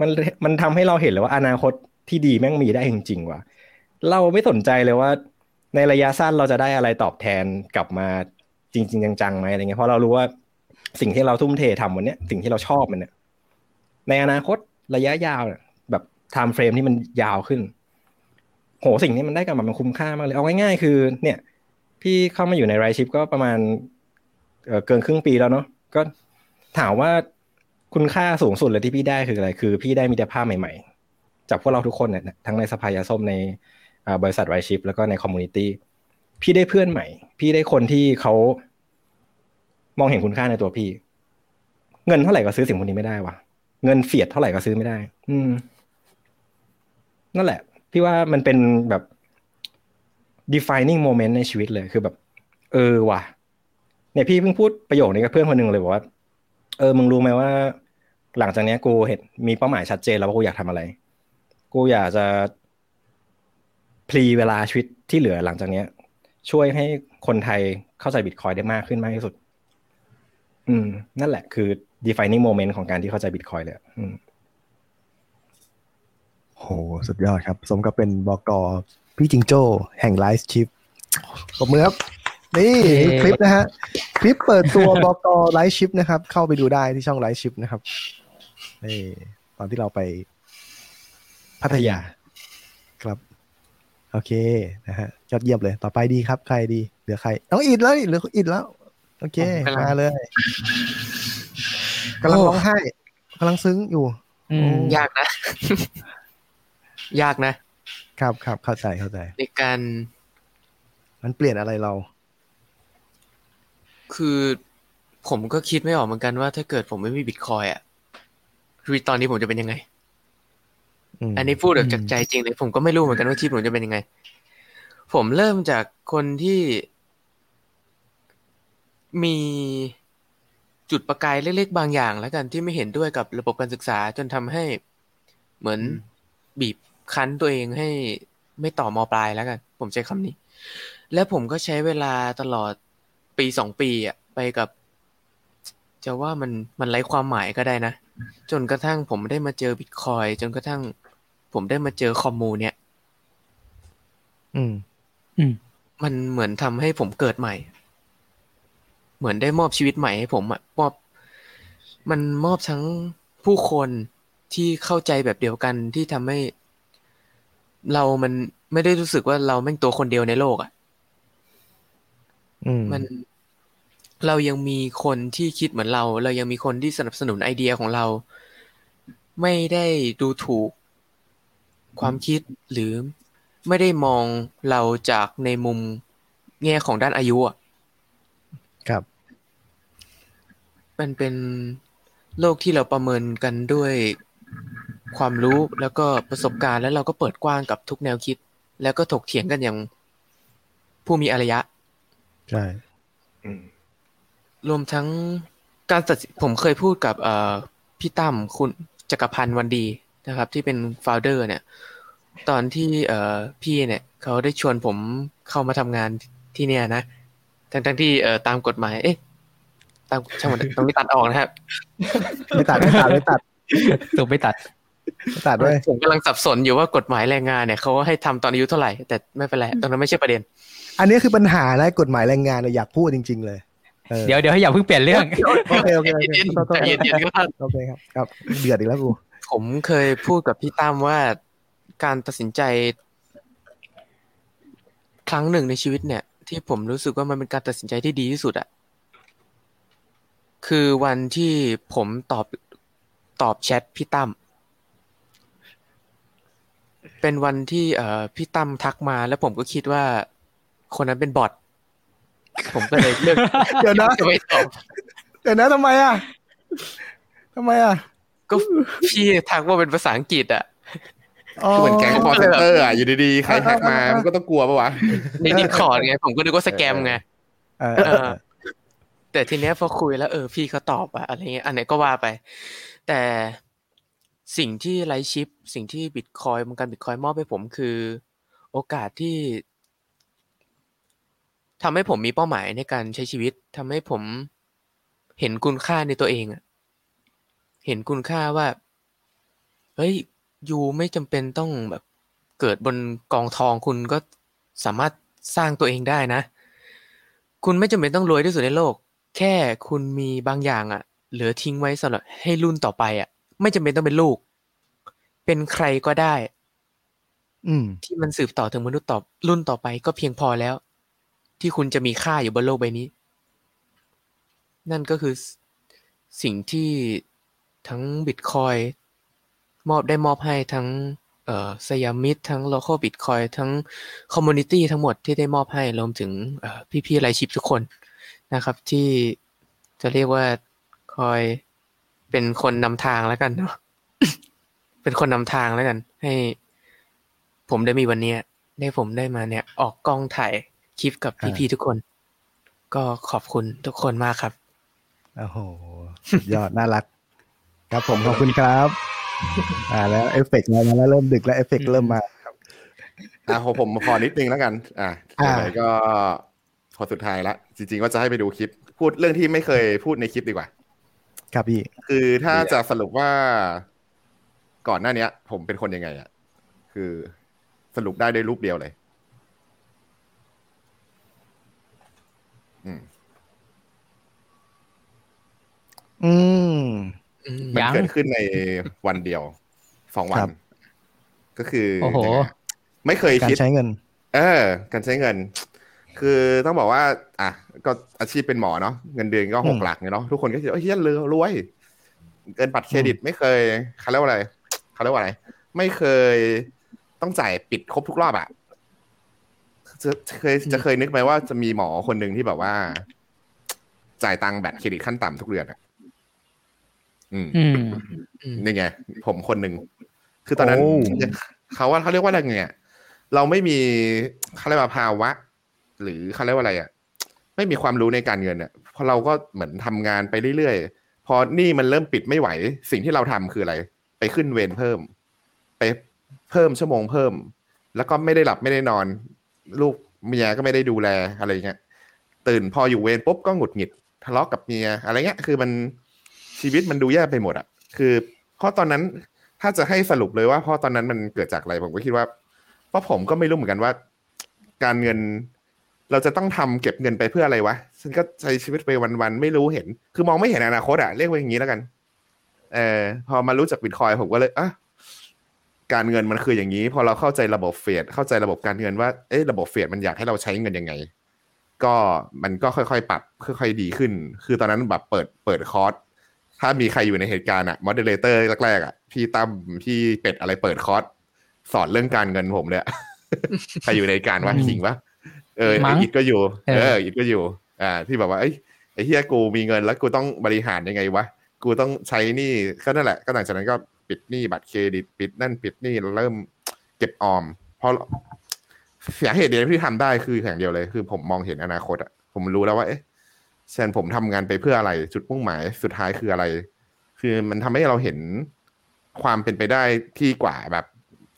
มันมันทำให้เราเห็นเลยว่าอนาคตที่ดีแม่งมีได้จริงๆว่ะเราไม่สนใจเลยว่า ในระยะสั้นเราจะได้อะไรตอบแทนกลับมาจริง ๆ จังๆไหมอะไรเงี้ยเพราะเรารู้ว่าสิ่งที่เราทุ่มเททำวันเนี้ยสิ่งที่เราชอบมันเนี่ยในอนาคตระยะยาวเนี่ยแบบ time frame ที่มันยาวขึ้น โหสิ่งนี้มันได้กลับมามันคุ้มค่ามากเลย เอาง่ายๆคือ เนี่ย พี่เข้ามาอยู่ใน Right Shift ก็ประมาณเกินครึ่งปีแล้วเนาะก็ถามว่าคุณค่าสูงสุดเลยที่พี่ได้คืออะไร คือพี่ได้มิตรภาพใหม่ๆ จากพวกเราทุกคนเนี่ยทั้งในสภายาส้มในบริษัท Right Shift แล้วก็ใน community พี่ได้เพื่อนใหม่ พี่ได้คนที่เขามองเห็นคุณค่าในตัวพี่ เงินเท่าไหร่ก็ซื้อสิ่งพวกนี้ไม่ได้วะเงิน fiat เท่าไหร่ก็ซื้อไม่ได้ อืม นั่นแหละ พี่ว่ามันเป็นแบบ defining moment ในชีวิตเลยคือแบบ เออว่ะเนี่ยพี่เพิ่งพูดประโยคนี้กับเพื่อนคนหนึ่งเลยบอกว่า เออมึงรู้ไหมว่า หลังจากเนี้ยกูเห็นมีเป้าหมายชัดเจนแล้วว่ากูอยากทำอะไร กูอยากจะพลีเวลาชีวิตที่เหลือหลังจากเนี้ย ช่วยให้คนไทยเข้าใจบิตคอยได้มากขึ้นมากที่สุด อืม นั่นแหละคือ defining moment ของการที่เข้าใจบิตคอยเลยอืมโหสุดยอดครับ สมกับเป็นบก พี่จิงโจ้แห่ง Right Shift ปรบมือครับ นี่คลิปนะฮะ คลิปเปิดตัวบก Right Shift นะครับ เข้าไปดูได้ที่ช่อง Right Shift นะครับนี่ตอนที่เราไปพัทยา ครับ โอเคนะฮะยอดเยี่ยมเลย ต่อไปดีครับ ใครดี เหลือใครน้องอิดแล้วนี่เหลืออิดแล้ว โอเคผมกำลังมาเลยกำลังร้องไห้กำลังซึ้งอยู่อืมยากนะ ยากนะ ครับครับเข้าใจเข้าใจ ในการ มันเปลี่ยนอะไรเรา คือผมก็คิดไม่ออกเหมือนกันว่าถ้าเกิดผมไม่มีบิตคอยอะชีวิตตอนนี้ผมจะเป็นยังไงมอันนี้พูดแบบจากใจจริงเลยผมก็ไม่รู้เหมือนกันว่าชีวิตผมจะเป็นยังไง ผมเริ่มจากคนที่มีจุดประกายเล็กๆบางอย่างแล้วกันที่ไม่เห็นด้วยกับระบบการศึกษาจนทำให้เหมือนบีบ คั้นตัวเองให้ไม่ต่อมอปลายแล้วกัน ผมใช้คำนี้ และผมก็ใช้เวลาตลอดปีสองปีอะไปกับ จะว่ามันมันไร้ความหมายก็ได้นะ จนกระทั่งผมได้มาเจอบิตคอยจนกระทั่ง ผมได้มาเจอคอมมูเนี่ย อืม อืม มันเหมือนทำให้ผมเกิดใหม่ เหมือนได้มอบชีวิตใหม่ให้ผมอะมอบ มันมอบทั้งผู้คนที่เข้าใจแบบเดียวกันที่ทำให้ เรามันไม่ได้รู้สึกว่าเราแม่งตัวคนเดียวในโลกอะอืมมันเรายังมีคนที่คิดเหมือนเรา เรายังมีคนที่สนับสนุนไอเดียของเรา ไม่ได้ดูถูกความคิดหรือไม่ได้มองเราจากในมุมแง่ของด้านอายุอะครับ มันเป็นโลกที่เราประเมินกันด้วย ความรู้แล้วก็ประสบการณ์แล้วเราก็เปิดกว้างกับทุกแนวคิด แล้วก็ถกเถียงกันอย่างผู้มีอารยะ ใช่รวมทั้งการตัดสินผมเคยพูดกับเอ่อพี่ตั้มคุณจักรพันธ์วันดีนะครับ ที่เป็นโฟลเดอร์ เนี่ย ตอนที่เอ่อพี่เนี่ย เขาได้ชวนผมเข้ามาทำงานที่เนี่ยนะทั้งทั้งๆที่เอ่อตามกฎหมาย เอ๊ะตามช่างมันตรงนี้ตัดออกนะครับ ไม่ตัดไม่ตัดไม่ตัดถูกไม่ตัดไม่ ตัดด้วยผมกำลังสับสนอยู่ว่ากฎหมายแรงงานเนี่ยเขาให้ทำตอนอายุเท่าไหร่ แต่ไม่เป็นไรตรงนั้นไม่ใช่ประเด็น อันนี้คือปัญหานะกฎหมายแรงงานเนี่ยอยากพูดจริง ๆ เลยออเดี๋ยวเดี๋ยวให้อย่าเพิ่งเปลี่ยนเรื่องโอเคโอเคโอเคเย็นโทษโทษๆใจเย็นๆก็ได้โอเคครับครับเดือดอีกแล้วกูผมเคยพูดกับพี่ตั้มว่าการตัดสินใจ ครั้งหนึ่งในชีวิตเนี่ย ที่ผมรู้สึกว่ามันเป็นการตัดสินใจที่ดีที่สุดอะคือวันที่ผมตอบตอบแชทพี่ตั้ม เป็นวันที่เอ่อพี่ตั้มทักมาแล้วผมก็คิดว่า คนนั้นเป็น bot ผมก็เลยเลือกเดี๋ยวนะจะไม่ตอบเดี๋ยวนะทำไมอะทำไมอะ ก็พี่ทักว่าเป็นภาษาอังกฤษอะคือเหมือนแก๊งคอลเซ็นเตอร์อะอยู่ดีๆใคร hack มามันก็ต้องกลัวปะวะใน Discord ไงผมก็นึกว่า scam ไงเออเออแต่ทีเนี้ยพอคุยแล้วเออพี่เขาตอบอะอะไรเงี้ยอันไหนก็ว่าไป แต่ สิ่งที่ไลท์ชิป สิ่งที่บิตคอยวงการบิตคอยมอบให้ผมคือ โอกาสที่ทำให้ผมมีเป้าหมายในการใช้ชีวิตทำให้ผมเห็นคุณค่าในตัวเองเห็นคุณค่าว่า เฮ้ยยูไม่จำเป็นต้องแบบเกิดบนกองทองคุณก็สามารถสร้างตัวเองได้นะ คุณไม่จำเป็นต้องรวยที่สุดในโลก แค่คุณมีบางอย่างอะเหลือทิ้งไว้สำหรับให้รุ่นต่อไปอะ ไม่จำเป็นต้องเป็นลูก เป็นใครก็ได้ อืม ที่มันสืบต่อถึงมนุษย์ต่อรุ่นต่อไปก็เพียงพอแล้ว ที่คุณจะมีค่าอยู่บนโลกใบนี้ นั่นก็คือสิ่งที่ทั้งบิตคอยมอบได้มอบให้ทั้งเอ่อสยามิตทั้ง local bitcoin ทั้ง community ทั้งหมดที่ได้มอบให้รวมถึงเอ่อพี่ๆ Right Shift ทุกคนนะครับ ที่จะเรียกว่าคอย เป็นคนนำทางแล้วกันเนาะเป็นคนนำทางแล้วกัน ให้ ผมได้มีวันเนี้ยได้ผมได้มาเนี่ย ออกกล้องถ่ายคลิปกับพี่ๆทุกคน ก็ขอบคุณทุกคนมากครับโอ้โหสุดยอดน่ารัก ครับผมขอบคุณครับ อ่า แล้วเอฟเฟกต์มาแล้วเริ่มดึกแล้วเอฟเฟกต์เริ่มมาครับอะผมผมขอนิดนึงแล้วกัน อะอ่าไหนๆก็พอสุดท้ายละจริงๆก็จะให้ไปดูคลิป พูดเรื่องที่ไม่เคยพูดในคลิปดีกว่า ครับพี่ คือถ้าจะสรุปว่าก่อนหน้าเนี้ย ผมเป็นคนยังไงอะคือสรุปได้ด้วยรูปเดียวเลย อืม อืมอืมมันยังเกิดขึ้นในวันเดียวสองวัครันบก็คือ โอ้โหยังไงอะไม่เคยการคิดใช้เงิน เออ การใช้เงิน คือต้องบอกว่า อะก็อาชีพเป็นหมอเนาะเงินเดือนก็อืหมกหลักเนาะทุกคนก็คิดว่าเฮ้ยรวยรวยเงินบัตรเครดิตไม่เคยเขาเรียกว่าอะไรเขาเรียกว่าอะไร ไม่เคยต้องจ่ายปิดครบทุกรอบอะจะเคยจะเคยนึกไหมว่าจะมีหมอคนหนึ่งที่แบบว่า จ่ายตังค์บัตรเครดิตขั้นต่ำทุกเดือนอะอืมอืมอืมนี่ไงผมคนหนึ่งคือตอนนั้นโอ้เขาว่าเขาเรียกว่าอะไรไงอะเราไม่มีเขาเรียกว่าภาวะ หรือเขาเรียกว่าอะไรอะไม่มีความรู้ในการเงินอะพอเราก็เหมือนทำงานไปเรื่อยๆ พอหนี่มันเริ่มปิดไม่ไหว สิ่งที่เราทำคืออะไร ไปขึ้นเวรเพิ่ม ไปเพิ่มชั่วโมงเพิ่ม แล้วก็ไม่ได้หลับไม่ได้นอน ลูกเมียก็ไม่ได้ดูแลอะไรเงี้ยตื่นพออยู่เวรปุ๊บก็หงุดหงิดทะเลาะกับเมียอะไรเงี้ยคือมันชีวิตมันดูแย่ไปหมดอะคือเพราะตอนนั้นถ้าจะให้สรุปเลยว่าเพราะตอนนั้นมันเกิดจากอะไรผมก็คิดว่า เพราะผมก็ไม่รู้เหมือนกันว่า การเงิน เราจะต้องทำเก็บเงินไปเพื่ออะไรวะฉันก็ใช้ชีวิตไปวันๆไม่รู้เห็น คือมองไม่เห็นอนาคตอะเรียกว่าอย่างนี้แล้วกัน เออพอมารู้จักบิตคอยผมก็เลยอะการเงินมันคืออย่างนี้ พอเราเข้าใจระบบ fiat เข้าใจระบบการเงินว่าเอ๊ะระบบ fiat มันอยากให้เราใช้เงินยังไง ก็มันก็ค่อยๆปรับค่อยๆดีขึ้น คือตอนนั้นแบบเปิดเปิดคอร์สถ้ามีใครอยู่ในเหตุการณ์อะ moderator แรกๆอะพี่ตั้มพี่เป็ดอะไรเปิดคอร์สสอนเรื่องการเงินผมเลยอะใครอยู่ในการว่าขิงวะ เออมั้ไอ้งอิดก็อยู่เออเอออิดก็อยู่ อ่า ที่แบบว่าไอ้ยไอ้เฮียกูมีเงินแล้วกูต้องบริหารยังไงวะ กูต้องใช้หนี่ก็นั่นแหละ ก็หลังจากนั้นก็ปิดหนี้บัตรเครดิตปิดนั่นปิดหนี้แล้วเริ่มเก็บออม เพราะสาเหตุเดียวที่ทำได้คืออย่างเดียวเลย คือผมมองเห็นอนาคตอะผมรู้แล้วว่าเอ๊ะแซนผมทำงานไปเพื่ออะไร จุดมุ่งหมายสุดท้ายคืออะไร คือมันทำให้เราเห็นความเป็นไปได้ที่กว่าแบบ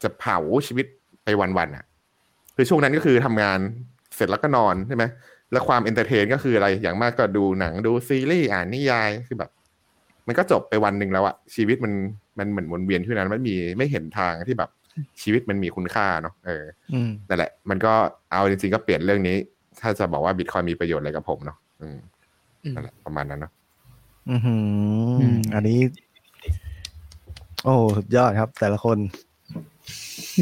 จะเผาชีวิตไปวันๆอะคือช่วงนั้นก็คือทำงาน เสร็จแล้วก็นอนใช่ไหมแล้วความ entertain ก็คืออะไรอย่างมากก็ดูหนังดูซีรีส์อ่านนิยายคือแบบ มันก็จบไปวันหนึ่งแล้วอะชีวิตมันมันเหมือนวนเวียนที่นั่นไม่มีไม่เห็นทางที่แบบชีวิตมันมีคุณค่าเนาะเอออืมนั่นแหละ มันก็เอาจริงๆก็เปลี่ยนเรื่องนี้ ถ้าจะบอกว่าบิตคอยน์มีประโยชน์อะไรกับผมเนาะอืมอืมนั่นแหละประมาณนั้นเนาะอือหืออมอันนี้ โอ้สุดยอดครับแต่ละคน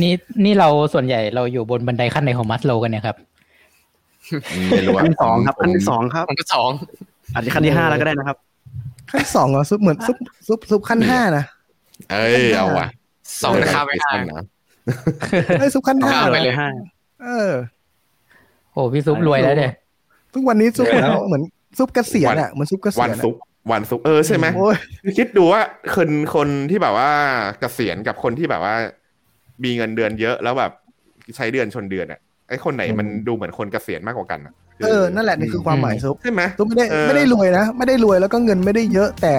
นี่นี่เราส่วนใหญ่เราอยู่บนบันไดขั้นในของมัสโลกันเนี่ยครับอืม ไม่รู้ว่าขั้นที่สองครับขั้นที่สองครับขั้นที่สองอาจจะขั้นที่ห้าแล้วก็ได้นะครับ ขั้นสองเหรอซุปเหมือนซุปซุปซุปขั้นห้านะเอ้ยเอาว่ะสองข้ามไปห้านะไอ้ยซุปขั้นห้าข้ามเหรไปอเลยห้าเออโอ้พี่ซุปรวยแล้วเนี่ยทุกวันนี้ซุปเหมือนเหมือนซุปเกษียณอะเหมือนซุปเกษีวัยนณอะซุกร์วันซุกร์เออใช่ไหมโอ้ยคิดดูว่าคนคนที่แบบว่าเกษียณกับคนที่แบบว่า มีเงินเดือนเยอะแล้วแบบใช้เดือนชนเดือนอะ ไอ้คนไหนมันดูเหมือนคนเกษียณมากกว่ากันอะเออนั่นแหละนี่คือความหมายซุปใช่ไหมซุปไม่ได้เออไม่ได้รวยนะไม่ได้รวยแล้วก็เงินไม่ได้เยอะแต่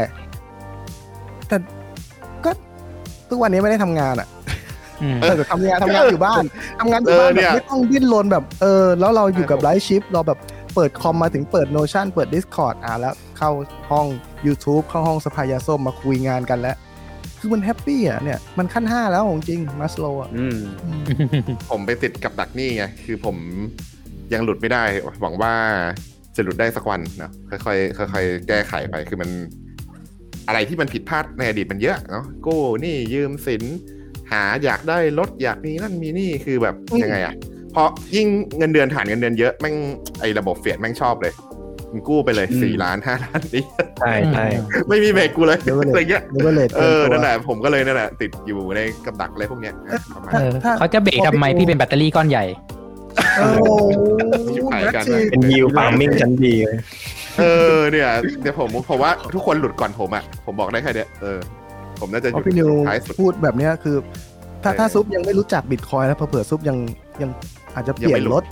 แต่ก็ทุกวันนี้ไม่ได้ทำงานอะอืมเออทำงานทำงานอยู่บ้านทำงานอยู่บ้านแบบไม่ต้องดิ้นรนแบบเออ แล้วเราอยู่กับไลฟ์ชิปเราแบบเปิดคอมมาถึงเปิด Notion เปิด Discord อะแล้วเข้าห้อง YouTube เข้าห้องสภายาส้มมาคุยงานกันแล้ว คือมันแฮปปี้อะเนี่ยมันขั้นห้าแล้วของจริงมัสโลอะอืมผมไปติดกับดักนี่ไงคือผมยังหลุดไม่ได้ หวังว่าจะหลุดได้สักวันนะค่อยๆค่อยๆแก้ไขไปคือมัน อะไรที่มันผิดพลาดในอดีตมันเยอะเนาะกู้หนี่ยืมสิน หาอยากได้รถอยากมีนั่นมีนี่คือแบบอืมยังไงอะเพราะยิ่งเงินเดือนฐานเงินเดือนเยอะแม่งไอ้ระบบเฟียดแม่งชอบเลย มึงกู้ไปเลยอืมสี่ล้านห้าล้านนี่ใช่ใช่ไม่มีเบรกกูเลยเดี๋ยวเลอะไรยเงี้ยเดี๋ยวเลยเออนั่นแหละผมก็เลยนั่นแหละติดอยู่ในกับดักอะไรพวกเนี้ยประมาณเอนั้นอถ้าเขาจะเบรกทำไมพี่เป็นแบตเตอรี่ก้อนใหญ่โอ้โหชิบหายกันแม็กซี่เป็นยิวฟาร์มมิ่งชั้นดีเลยเออเนี่ยเดี๋ยวผมผมว่าทุกคนหลุดก่อนผมอะผมบอกได้แค่เนี้ยเออผมน่าจะอเพราะยู่พี่นิวท้ายสุดพูดแบบเนี้ยคือ ถ้าเออถ้าซุปยังไม่รู้จักบิตคอยแล้วเผื่อๆซุปยังยังอาจจะเปลี่ยยังนไม่รู้รถ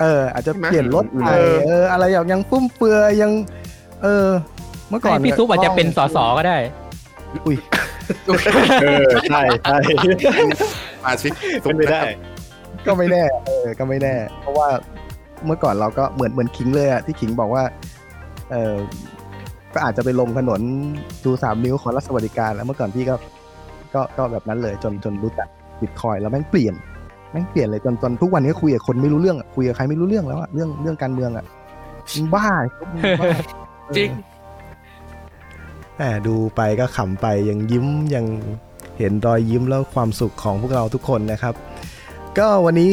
เออ อาจจะใช่ไหมเปลี่ยนรถไปเออเออ อะไรอย่างยังฟุ่มเฟือยยัง เออ เมื่อก่อนให้พี่ซุปอาจจะเป็นสสก็ได้ อุ้ยเออใช่ใช่อาชิกเป็นไปได้ ก็ไม่แน่เออก็ไม่แน่ เพราะว่าเมื่อก่อนเราก็เหมือนเหมือนคิงเลยอะที่คิงบอกว่า เออก็อาจจะไปลงถนนดูสามนิ้วขอรับสวัสดิการแล้วเมื่อก่อนพี่ก็ ก็ก็แบบนั้นเลยจนจนรู้จักบิตคอยแล้วแม่งเปลี่ยน แม่งเปลี่ยนเลยจนจนทุกวันนี้คุยกับคนไม่รู้เรื่องอะคุยกับใครไม่รู้เรื่องแล้วอะเรื่องเรื่องการเมืองอะมึงบ้ามึงบ้าจริงแหมดูไปก็ขำไปยังยิ้มยังเห็นรอยยิ้มแล้วความสุขของพวกเราทุกคนนะครับ ก็วันนี้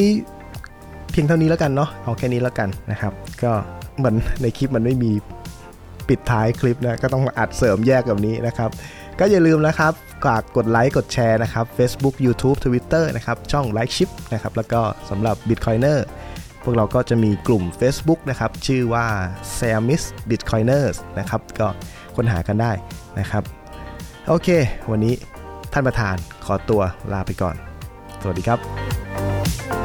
เพียงเท่านี้แล้วกันเนาะเอาแค่นี้แล้วกันนะครับ ก็เหมือนในคลิปมันไม่มีปิดท้ายคลิปนะก็ต้องมาอัดเสริมแยกแบบนี้นะครับ ก็อย่าลืมนะครับฝากกดไลค์กดแชร์นะครับ Facebook YouTube Twitter นะครับ ช่อง Like Ship นะครับ แล้วก็สำหรับ Bitcoiner พวกเราก็จะมีกลุ่ม Facebook นะครับ ชื่อว่า s a m i s Bitcoiners นะครับ ก็ค้นหากันได้นะครับ โอเค วันนี้ท่านประธานขอตัวลาไปก่อน สวัสดีครับ